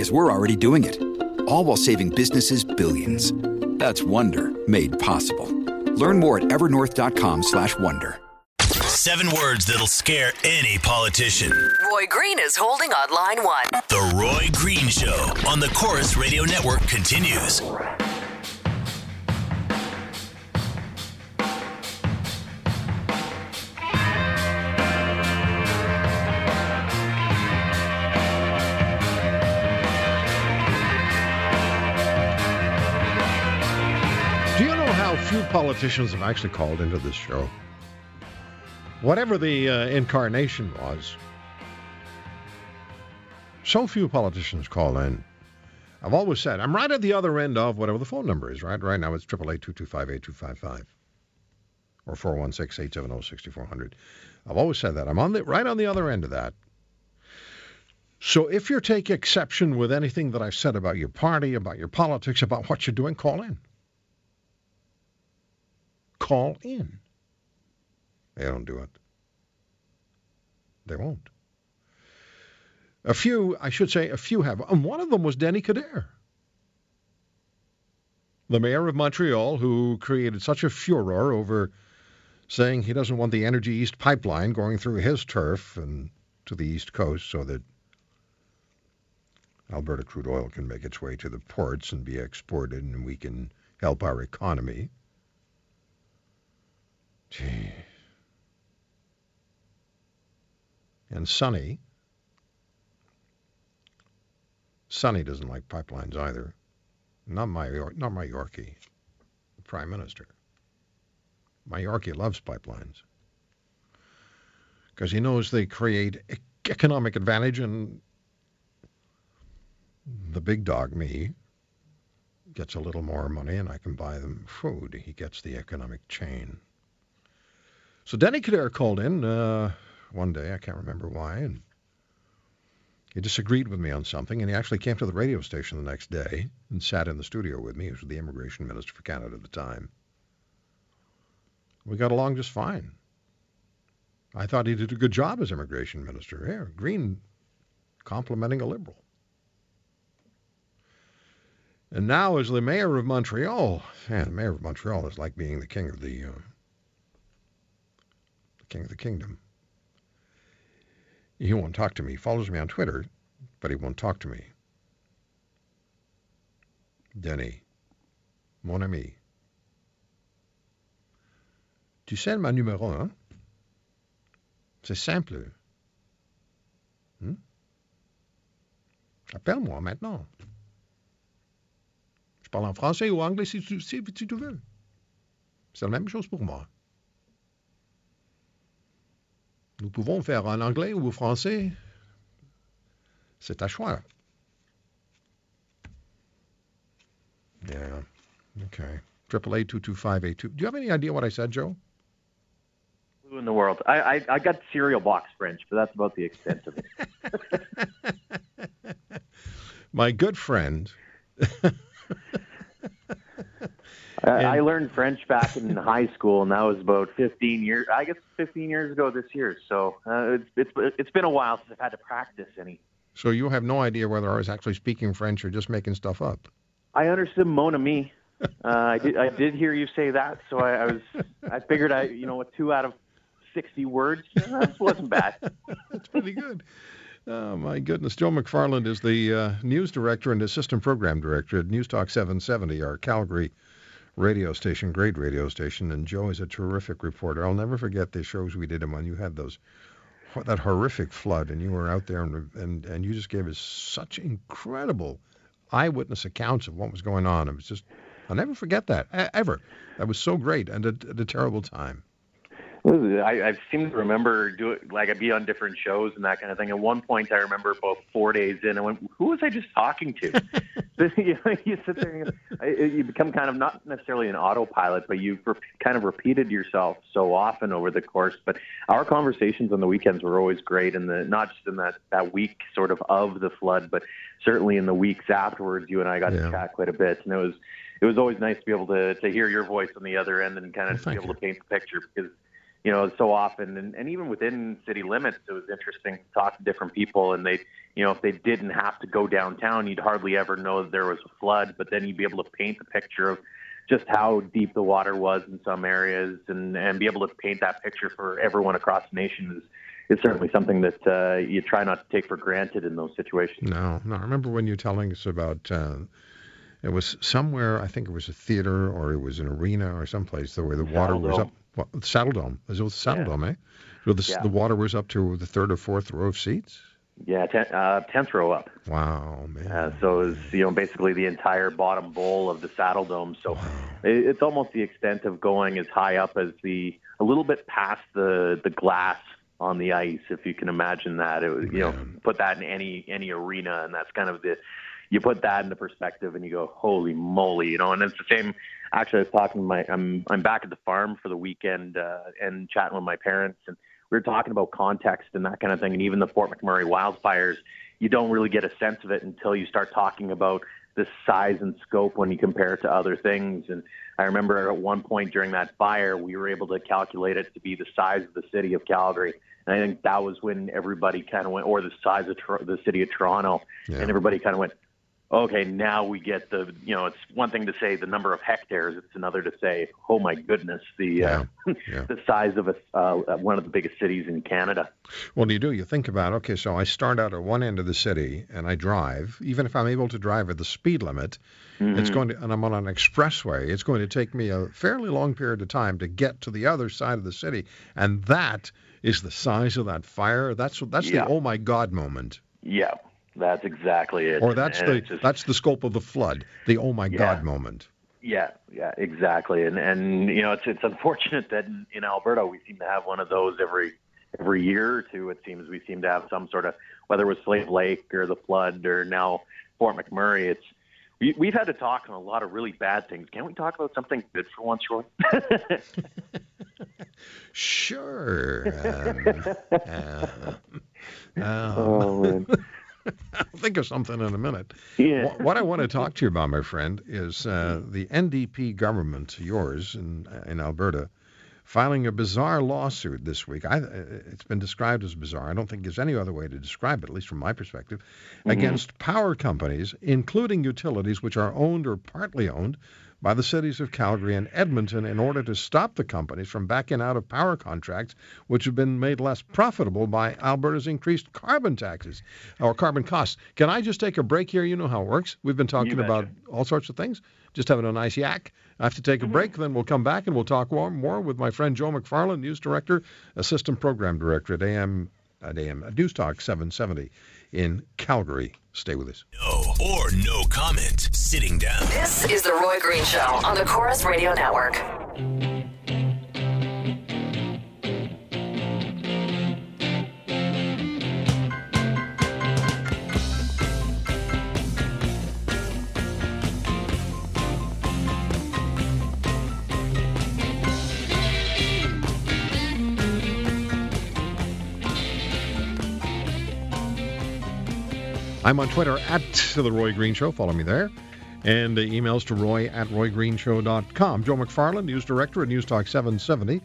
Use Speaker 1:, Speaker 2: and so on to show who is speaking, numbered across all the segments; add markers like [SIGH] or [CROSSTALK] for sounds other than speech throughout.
Speaker 1: because we're already doing it. All while saving businesses billions. That's Wonder made possible. Learn more at evernorth.com/wonder.
Speaker 2: Seven words that'll scare any politician.
Speaker 3: Roy Green is holding on line one.
Speaker 2: The Roy Green Show on the Corus Radio Network continues.
Speaker 4: Politicians have actually called into this show? Whatever the uh, incarnation was, so few politicians call in. I've always said I'm right at the other end of whatever the phone number is. Right, right now it's triple eight two two five eight two five five or four one six eight seven zero sixty four hundred. I've always said that I'm on the right on the other end of that. So if you take exception with anything that I've said about your party, about your politics, about what you're doing, call in. Call in. They don't do it. They won't. A few, I should say, a few have. And one of them was Denis Coderre, the mayor of Montreal, who created such a furor over saying he doesn't want the Energy East pipeline going through his turf and to the East Coast so that Alberta crude oil can make its way to the ports and be exported and we can help our economy. Gee. And Sonny. Sonny doesn't like pipelines either. Not my not my Yorkie, the Prime Minister. My Yorkie loves pipelines because he knows they create economic advantage and the big dog, me, gets a little more money and I can buy them food. He gets the economic chain. So Denis Coderre called in uh, one day, I can't remember why, and he disagreed with me on something, and he actually came to the radio station the next day and sat in the studio with me. He was the immigration minister for Canada at the time. We got along just fine. I thought he did a good job as immigration minister. Yeah, Green complimenting a liberal. And now, as the mayor of Montreal, man, the mayor of Montreal is like being the king of the uh, the king of the kingdom. He won't talk to me. He follows me on Twitter, but he won't talk to me. Denny, mon ami, tu sais ma numéro, hein? C'est simple. Hmm? Appelle-moi maintenant. Je parle en français ou anglais si tu veux. C'est la même chose pour moi. Nous pouvons faire en anglais ou en français. C'est à choix. Yeah. Okay. Triple eight two two five eight two. Do you have any idea what I said, Joe?
Speaker 5: Who in the world? I, I I got cereal box French, but that's about the extent of it. [LAUGHS]
Speaker 4: My good friend. [LAUGHS]
Speaker 5: I, I learned French back in high school, and that was about 15 years. I guess 15 years ago this year. So uh, it's it's it's been a while since I've had to practice any.
Speaker 4: So you have no idea whether I was actually speaking French or just making stuff up.
Speaker 5: I understood mon ami. [LAUGHS] Uh, I did I did hear you say that, so I, I was I figured I you know with two out of 60 words that wasn't bad. [LAUGHS]
Speaker 4: That's pretty good. Oh, my goodness. Joe McFarland is the uh, news director and assistant program director at News Talk 770, our Calgary radio station, great radio station. And Joe is a terrific reporter. I'll never forget the shows we did him on. you had those that horrific flood and you were out there and, and, and you just gave us such incredible eyewitness accounts of what was going on. It was just, I'll never forget that, ever. That was so great and at a terrible time.
Speaker 5: I, I seem to remember do it like I'd be on different shows and that kind of thing. At one point, I remember about four days in, I went, "Who was I just talking to?" [LAUGHS] you, know, you sit there, and you become kind of not necessarily an autopilot, but you've re- kind of repeated yourself so often over the course. But our conversations on the weekends were always great, and the not just in that that week sort of of the flood, but certainly in the weeks afterwards. You and I got yeah. to chat quite a bit, and it was it was always nice to be able to to hear your voice on the other end and kind of well, be able you. to paint the picture because you know, so often, and, and even within city limits, it was interesting to talk to different people. And they, you know, if they didn't have to go downtown, you'd hardly ever know that there was a flood. But then you'd be able to paint the picture of just how deep the water was in some areas, and and be able to paint that picture for everyone across the nation is is certainly something that uh, you try not to take for granted in those situations.
Speaker 4: No, no. I remember when you were telling us about. Uh, it was somewhere, I think it was a theater or it was an arena or someplace where the water was up well, Saddledome. Is it was Saddle yeah. Dome, eh? So the, yeah. the water was up to the third or fourth row of seats.
Speaker 5: Yeah, ten, uh, tenth row up.
Speaker 4: Wow, man.
Speaker 5: Uh, so it was you know basically the entire bottom bowl of the Saddledome. So wow. it, it's almost the extent of going as high up as the a little bit past the the glass on the ice, if you can imagine that. It was, you know, put that in any any arena, and that's kind of the you put that into perspective, and you go, holy moly, you know. And it's the same actually, I was talking to my I'm I'm back at the farm for the weekend uh, and chatting with my parents, and we were talking about context and that kind of thing, and even the Fort McMurray wildfires. You don't really get a sense of it until you start talking about the size and scope when you compare it to other things. And I remember at one point during that fire, we were able to calculate it to be the size of the city of Calgary. And I think that was when everybody kind of went, or the size of the city of Toronto, yeah. and everybody kind of went, okay, now we get the, you know, it's one thing to say the number of hectares. It's another to say, oh my goodness, the yeah, uh, [LAUGHS] yeah. the size of a, uh, one of the biggest cities in Canada.
Speaker 4: Well, you do. You think about, okay, so I start out at one end of the city and I drive, even if I'm able to drive at the speed limit, mm-hmm. it's going to, and I'm on an expressway, it's going to take me a fairly long period of time to get to the other side of the city. And that is the size of that fire. That's, that's yeah. the oh my God moment.
Speaker 5: Yeah. That's exactly it.
Speaker 4: Or that's and the just, that's the scope of the flood, the oh my yeah, god moment.
Speaker 5: Yeah, yeah, exactly. And and you know it's it's unfortunate that in, in Alberta we seem to have one of those every every year or two. It seems we seem to have some sort of whether it was Slave Lake or the flood or now Fort McMurray. It's we, we've had to talk on a lot of really bad things. Can we talk about something good for once, Roy? [LAUGHS]
Speaker 4: sure. Um, uh, [LAUGHS] um, oh man. [LAUGHS] I'll think of something in a minute.
Speaker 5: Yeah.
Speaker 4: What I want to talk to you about, my friend, is uh, the NDP government, yours in in Alberta, filing a bizarre lawsuit this week. I, it's been described as bizarre. I don't think there's any other way to describe it, at least from my perspective, mm-hmm. against power companies, including utilities which are owned or partly owned by the cities of Calgary and Edmonton in order to stop the companies from backing out of power contracts, which have been made less profitable by Alberta's increased carbon taxes or carbon costs. Can I just take a break here? You know how it works. We've been talking about all sorts of things, just having a nice yak. I have to take a mm-hmm. break, then we'll come back and we'll talk more, more with my friend Joe McFarland, News Director, Assistant Program Director at AM, at AM at News Talk 770 in Calgary. Stay with us.
Speaker 2: No or no comment. Sitting down.
Speaker 3: This is the Roy Green Show on the Corus Radio Network.
Speaker 4: I'm on Twitter at The Roy Green Show. Follow me there. And uh, emails to roy at roygreenshow.com. Joe McFarland, News Director at News Talk 770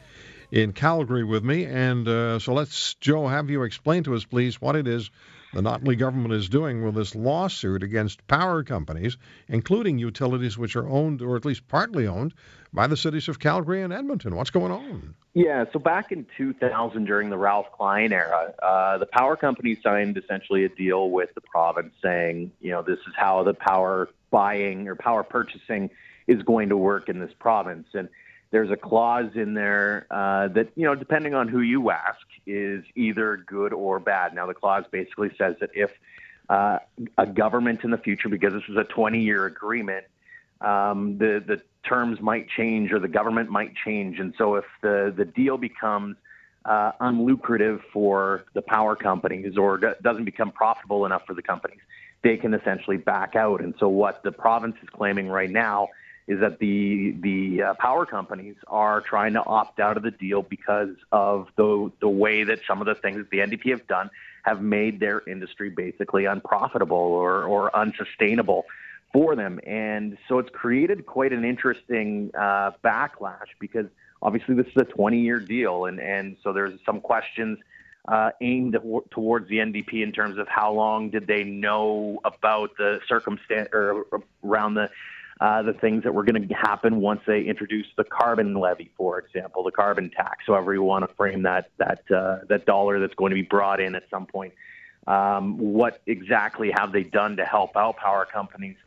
Speaker 4: in Calgary with me. And uh, so let's, Joe, have you explain to us, please, what it is the Notley government is doing with this lawsuit against power companies, including utilities which are owned or at least partly owned by the cities of Calgary and Edmonton. What's going on?
Speaker 5: Yeah, so back in 2000, during the Ralph Klein era, uh, the power company signed essentially a deal with the province saying, you know, this is how the power buying or power purchasing is going to work in this province. And there's a clause in there uh, that, you know, depending on who you ask, is either good or bad. Now, the clause basically says that if uh, a government in the future, because this is a 20 year agreement, um, the the terms might change or the government might change, and so if the the deal becomes uh, unlucrative for the power companies or d- doesn't become profitable enough for the companies, they can essentially back out. And so what the province is claiming right now is that the the uh, power companies are trying to opt out of the deal because of the the way that some of the things that the NDP have done have made their industry basically unprofitable or or unsustainable for them. And so it's created quite an interesting uh, backlash because obviously this is a 20 year deal, and and so there's some questions. Uh, aimed towards the NDP in terms of how long did they know about the circumstance or around the uh, the things that were going to happen once they introduce the carbon levy, for example, the carbon tax, however you want to frame that that uh, that dollar that's going to be brought in at some point. Um, what exactly have they done to help out power companies?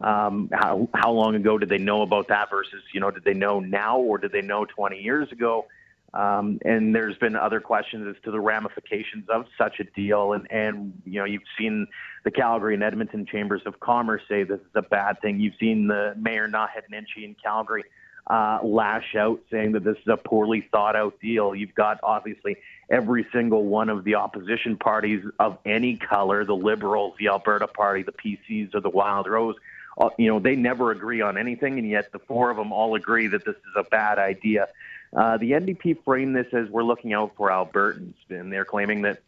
Speaker 5: Um, how how long ago did they know about that versus you know did they know now or did they know 20 years ago? Um, and there's been other questions as to the ramifications of such a deal. And, and, you know, you've seen the Calgary and Edmonton chambers of commerce say this is a bad thing. You've seen the mayor Naheed Nenshi in Calgary uh, lash out saying that this is a poorly thought out deal. You've got obviously every single one of the opposition parties of any color, the Liberals, the Alberta Party, the PCs, or the Wildrose. Uh, you know, they never agree on anything, and yet the four of them all agree that this is a bad idea. Uh, the NDP framed this as we're looking out for Albertans, and they're claiming that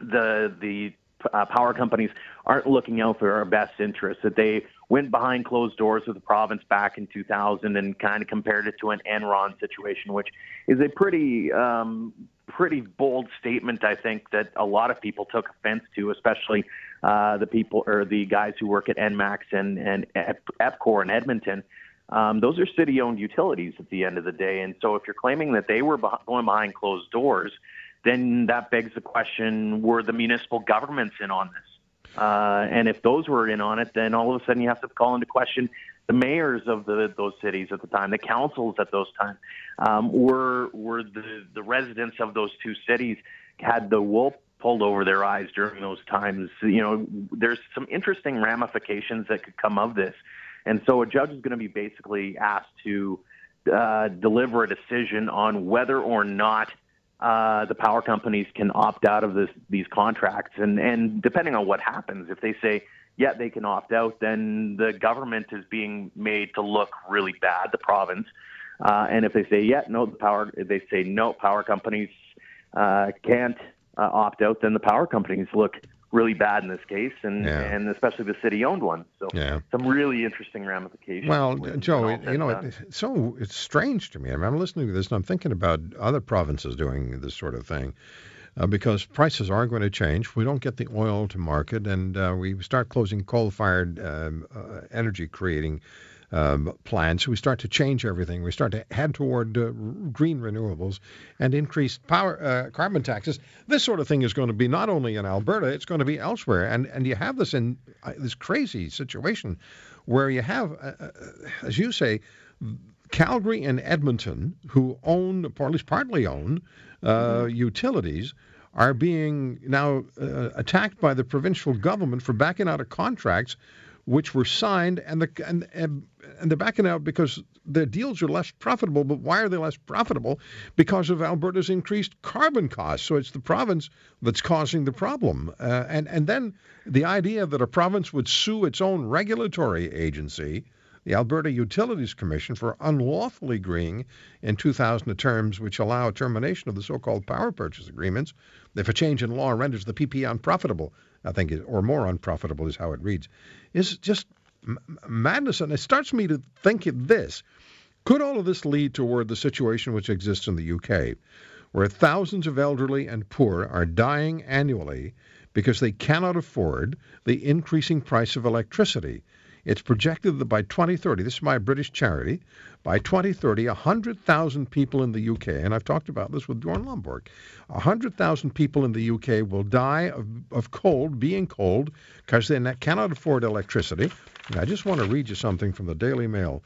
Speaker 5: the the uh, power companies aren't looking out for our best interests. That they went behind closed doors with the province back in 2000 and kind of compared it to an Enron situation, which is a pretty um, pretty bold statement. I think that a lot of people took offense to, especially uh, the people or the guys who work at Enmax and and EPCOR in Edmonton. Um, those are city owned utilities at the end of the day. And so if you're claiming that they were going behind closed doors, then that begs the question were the municipal governments in on this? Uh, and if those were in on it, then all of a sudden you have to call into question the mayors of the, those cities at the time, the councils at those times, um, were were the, the residents of those two cities had the wool pulled over their eyes during those times. You know, there's some interesting ramifications that could come of this. And so a judge is going to be basically asked to uh, deliver a decision on whether or not uh, the power companies can opt out of this, these contracts. And, and depending on what happens, if they say, yeah, they can opt out, then the government is being made to look really bad, the province. Uh, and if they say, yeah, no, the power, they say, no, power companies uh, can't uh, opt out, then the power companies look really bad in this case, and yeah. and especially the city-owned ones. So yeah. some really interesting ramifications.
Speaker 4: Well, Joe, you know, it, so it's strange to me. I mean, I'm listening to this and I'm thinking about other provinces doing this sort of thing. Uh, because prices are going to change. We don't get the oil to market, and uh, we start closing coal-fired um, uh, energy-creating um, plans. We start to change everything. We start to head toward uh, green renewables and increased power uh, carbon taxes. This sort of thing is going to be not only in Alberta, it's going to be elsewhere. And and you have this in uh, this crazy situation where you have, uh, uh, as you say. Calgary and Edmonton, who own, or at least partly own, uh, mm-hmm. utilities, are being now uh, attacked by the provincial government for backing out of contracts which were signed, and the and, and and they're backing out because their deals are less profitable. But why are they less profitable? Because of Alberta's increased carbon costs. So it's the province that's causing the problem. Uh, and and then the idea that a province would sue its own regulatory agency the Alberta Utilities Commission for unlawfully agreeing in 2000 to terms which allow termination of the so-called power purchase agreements if a change in law renders the PP unprofitable. I think, or more unprofitable is how it reads, is just madness. And it starts me to think this. Could all of this lead toward the situation which exists in the UK, where thousands of elderly and poor are dying annually because they cannot afford the increasing price of electricity? It's projected that by 2030, this is my British charity, by 2030, 100,000 people in the UK, and I've talked about this with Bjorn Lomborg, 100,000 people in the UK will die of, of cold, being cold, because they cannot afford electricity. And I just want to read you something from the Daily Mail.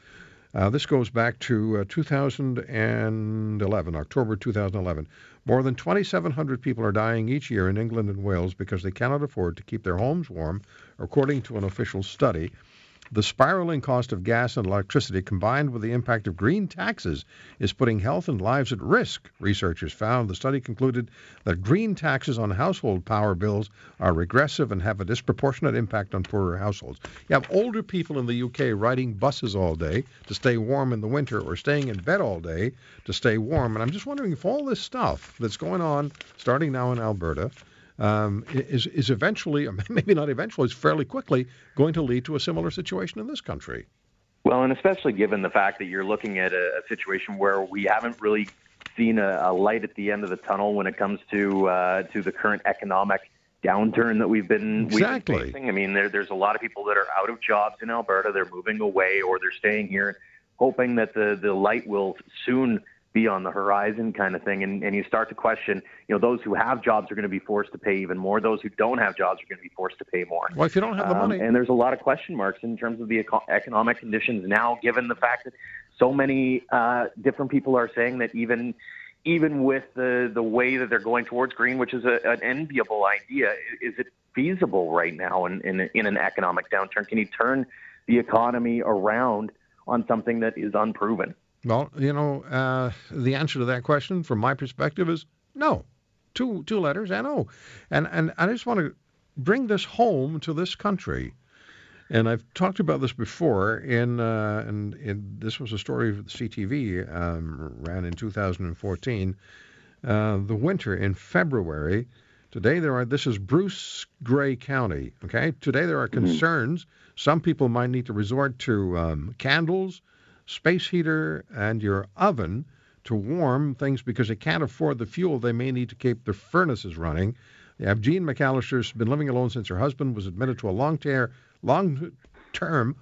Speaker 4: Uh, this goes back to uh, 2011, October 2011. More than 2,700 people are dying each year in England and Wales because they cannot afford to keep their homes warm, according to an official study The spiraling cost of gas and electricity combined with the impact of green taxes is putting health and lives at risk, researchers found. The study concluded that green taxes on household power bills are regressive and have a disproportionate impact on poorer households. You have older people in the UK riding buses all day to stay warm in the winter or staying in bed all day to stay warm. And I'm just wondering if all this stuff that's going on starting now in Alberta um, is, is eventually, [LAUGHS] maybe not eventually, is fairly quickly going to lead to a similar situation in this country.
Speaker 5: Well, and especially given the fact that you're looking at a, a situation where we haven't really seen a, a, light at the end of the tunnel when it comes to uh, to the current economic downturn that we've been,
Speaker 4: exactly.
Speaker 5: we've been facing. I mean, there, there's a lot of people that are out of jobs in Alberta. They're moving away or they're staying here, hoping that the the light will soon be on the horizon kind of thing. And, and you start to question, you know, those who have jobs are going to be forced to pay even more. Those who don't have jobs are going to be forced to pay more.
Speaker 4: Well, if you don't have the um, money.
Speaker 5: And there's a lot of question marks in terms of the eco- economic conditions now, given the fact that so many uh, different people are saying that even even with the, the way that they're going towards green, which is a, an enviable idea, is it feasible right now in, in, in an economic downturn? Can you turn the economy around on something that is unproven?
Speaker 4: Well, you know, uh, the answer to that question, from my perspective, is no. Two two letters, N-O. And and I just want to bring this home to this country. And I've talked about this before. In uh, and in, this was a story of the CTV um, ran in 2014. Uh, the winter in February. Today there are. This is Bruce Grey County. Okay. Today there are mm-hmm. concerns. Mm-hmm. Some people might need to resort to um, candles space heater and your oven to warm things because they can't afford the fuel they may need to keep their furnaces running. You have Jean McAllister's been living alone since her husband was admitted to a long ter- long-term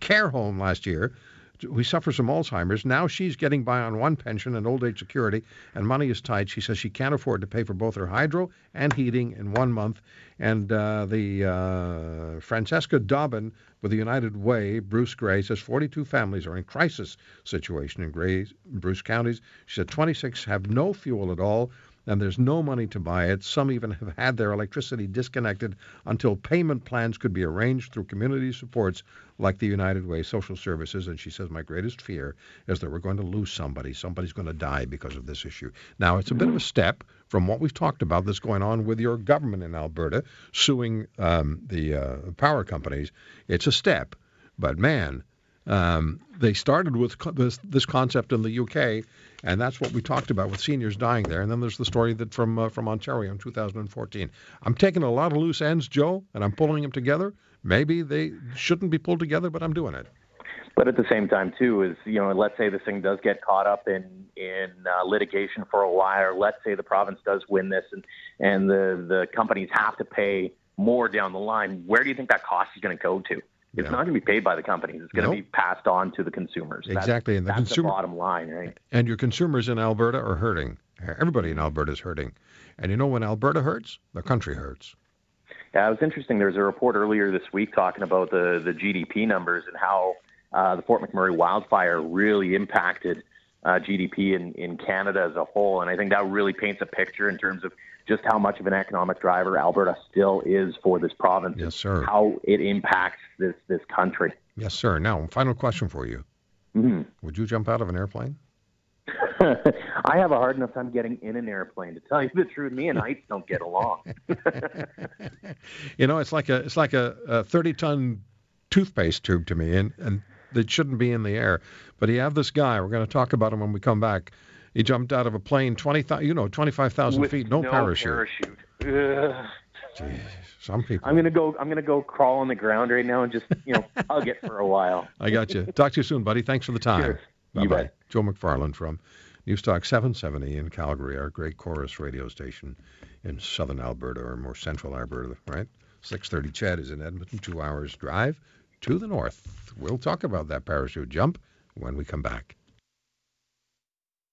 Speaker 4: care home last year. He suffers from Alzheimer's. Now she's getting by on one pension and old age security, and money is tight. She says she can't afford to pay for both her hydro and heating in one month. And uh, the uh, Francesca Dobbin with the United Way, Bruce Grey, says 42 families are in crisis situation in Grey, Bruce counties. She said 26 have no fuel at all and there's no money to buy it. Some even have had their electricity disconnected until payment plans could be arranged through community supports like the United Way Social Services. And she says, My greatest fear is that we're going to lose somebody. Somebody's going to die because of this issue. Now, it's a bit of a step from what we've talked about that's going on with your government in Alberta suing um, the uh, power companies. It's a step. But man, um, they started with this, this concept in the UK and that's what we talked about with seniors dying there. And then there's the story that from uh, from Ontario in 2014. I'm taking a lot of loose ends, Joe, and I'm pulling them together. Maybe they shouldn't be pulled together, but I'm doing it.
Speaker 5: But at the same time, too, is you know, let's say this thing does get caught up in in uh, litigation for a while, or let's say the province does win this, and and the the companies have to pay more down the line. Where do you think that cost is going to go to? It's yeah. not going to be paid by the companies. It's going nope. to be passed on to the consumers.
Speaker 4: Exactly,
Speaker 5: that's,
Speaker 4: and the
Speaker 5: that's
Speaker 4: consumer
Speaker 5: the bottom line, right?
Speaker 4: And your consumers in Alberta are hurting. Everybody in Alberta is hurting. And you know when Alberta hurts, the country hurts.
Speaker 5: Yeah, it was interesting. There was a report earlier this week talking about the the GDP numbers and how uh, the Fort McMurray wildfire really impacted uh, GDP in, in Canada as a whole. And I think that really paints a picture in terms of just how much of an economic driver Alberta still is for this province.
Speaker 4: Yes, sir.
Speaker 5: How it impacts this this country.
Speaker 4: Yes, sir. Now, final question for you.
Speaker 5: Mm-hmm.
Speaker 4: Would you jump out of an airplane? [LAUGHS]
Speaker 5: I have a hard enough time getting in an airplane. To tell you the truth, me and heights don't get along. [LAUGHS]
Speaker 4: you know, it's like a it's like a, a 30 ton toothpaste tube to me, and and that shouldn't be in the air. But you have this guy. We're going to talk about him when we come back. He jumped out of a plane twenty you know, twenty five thousand feet, no,
Speaker 5: no
Speaker 4: parachute.
Speaker 5: parachute.
Speaker 4: Jeez, some people.
Speaker 5: I'm gonna go. I'm gonna go crawl on the ground right now and just, you know, [LAUGHS] hug it for a while.
Speaker 4: I got you. Talk to you soon, buddy. Thanks for the time.
Speaker 5: Cheers.
Speaker 4: Bye
Speaker 5: you bye. Bet.
Speaker 4: Joe McFarland from Newstalk 770 in Calgary, our great Corus radio station in southern Alberta or more central Alberta, right? 6:30 CHED is in Edmonton, two hours drive to the north. We'll talk about that parachute jump when we come back.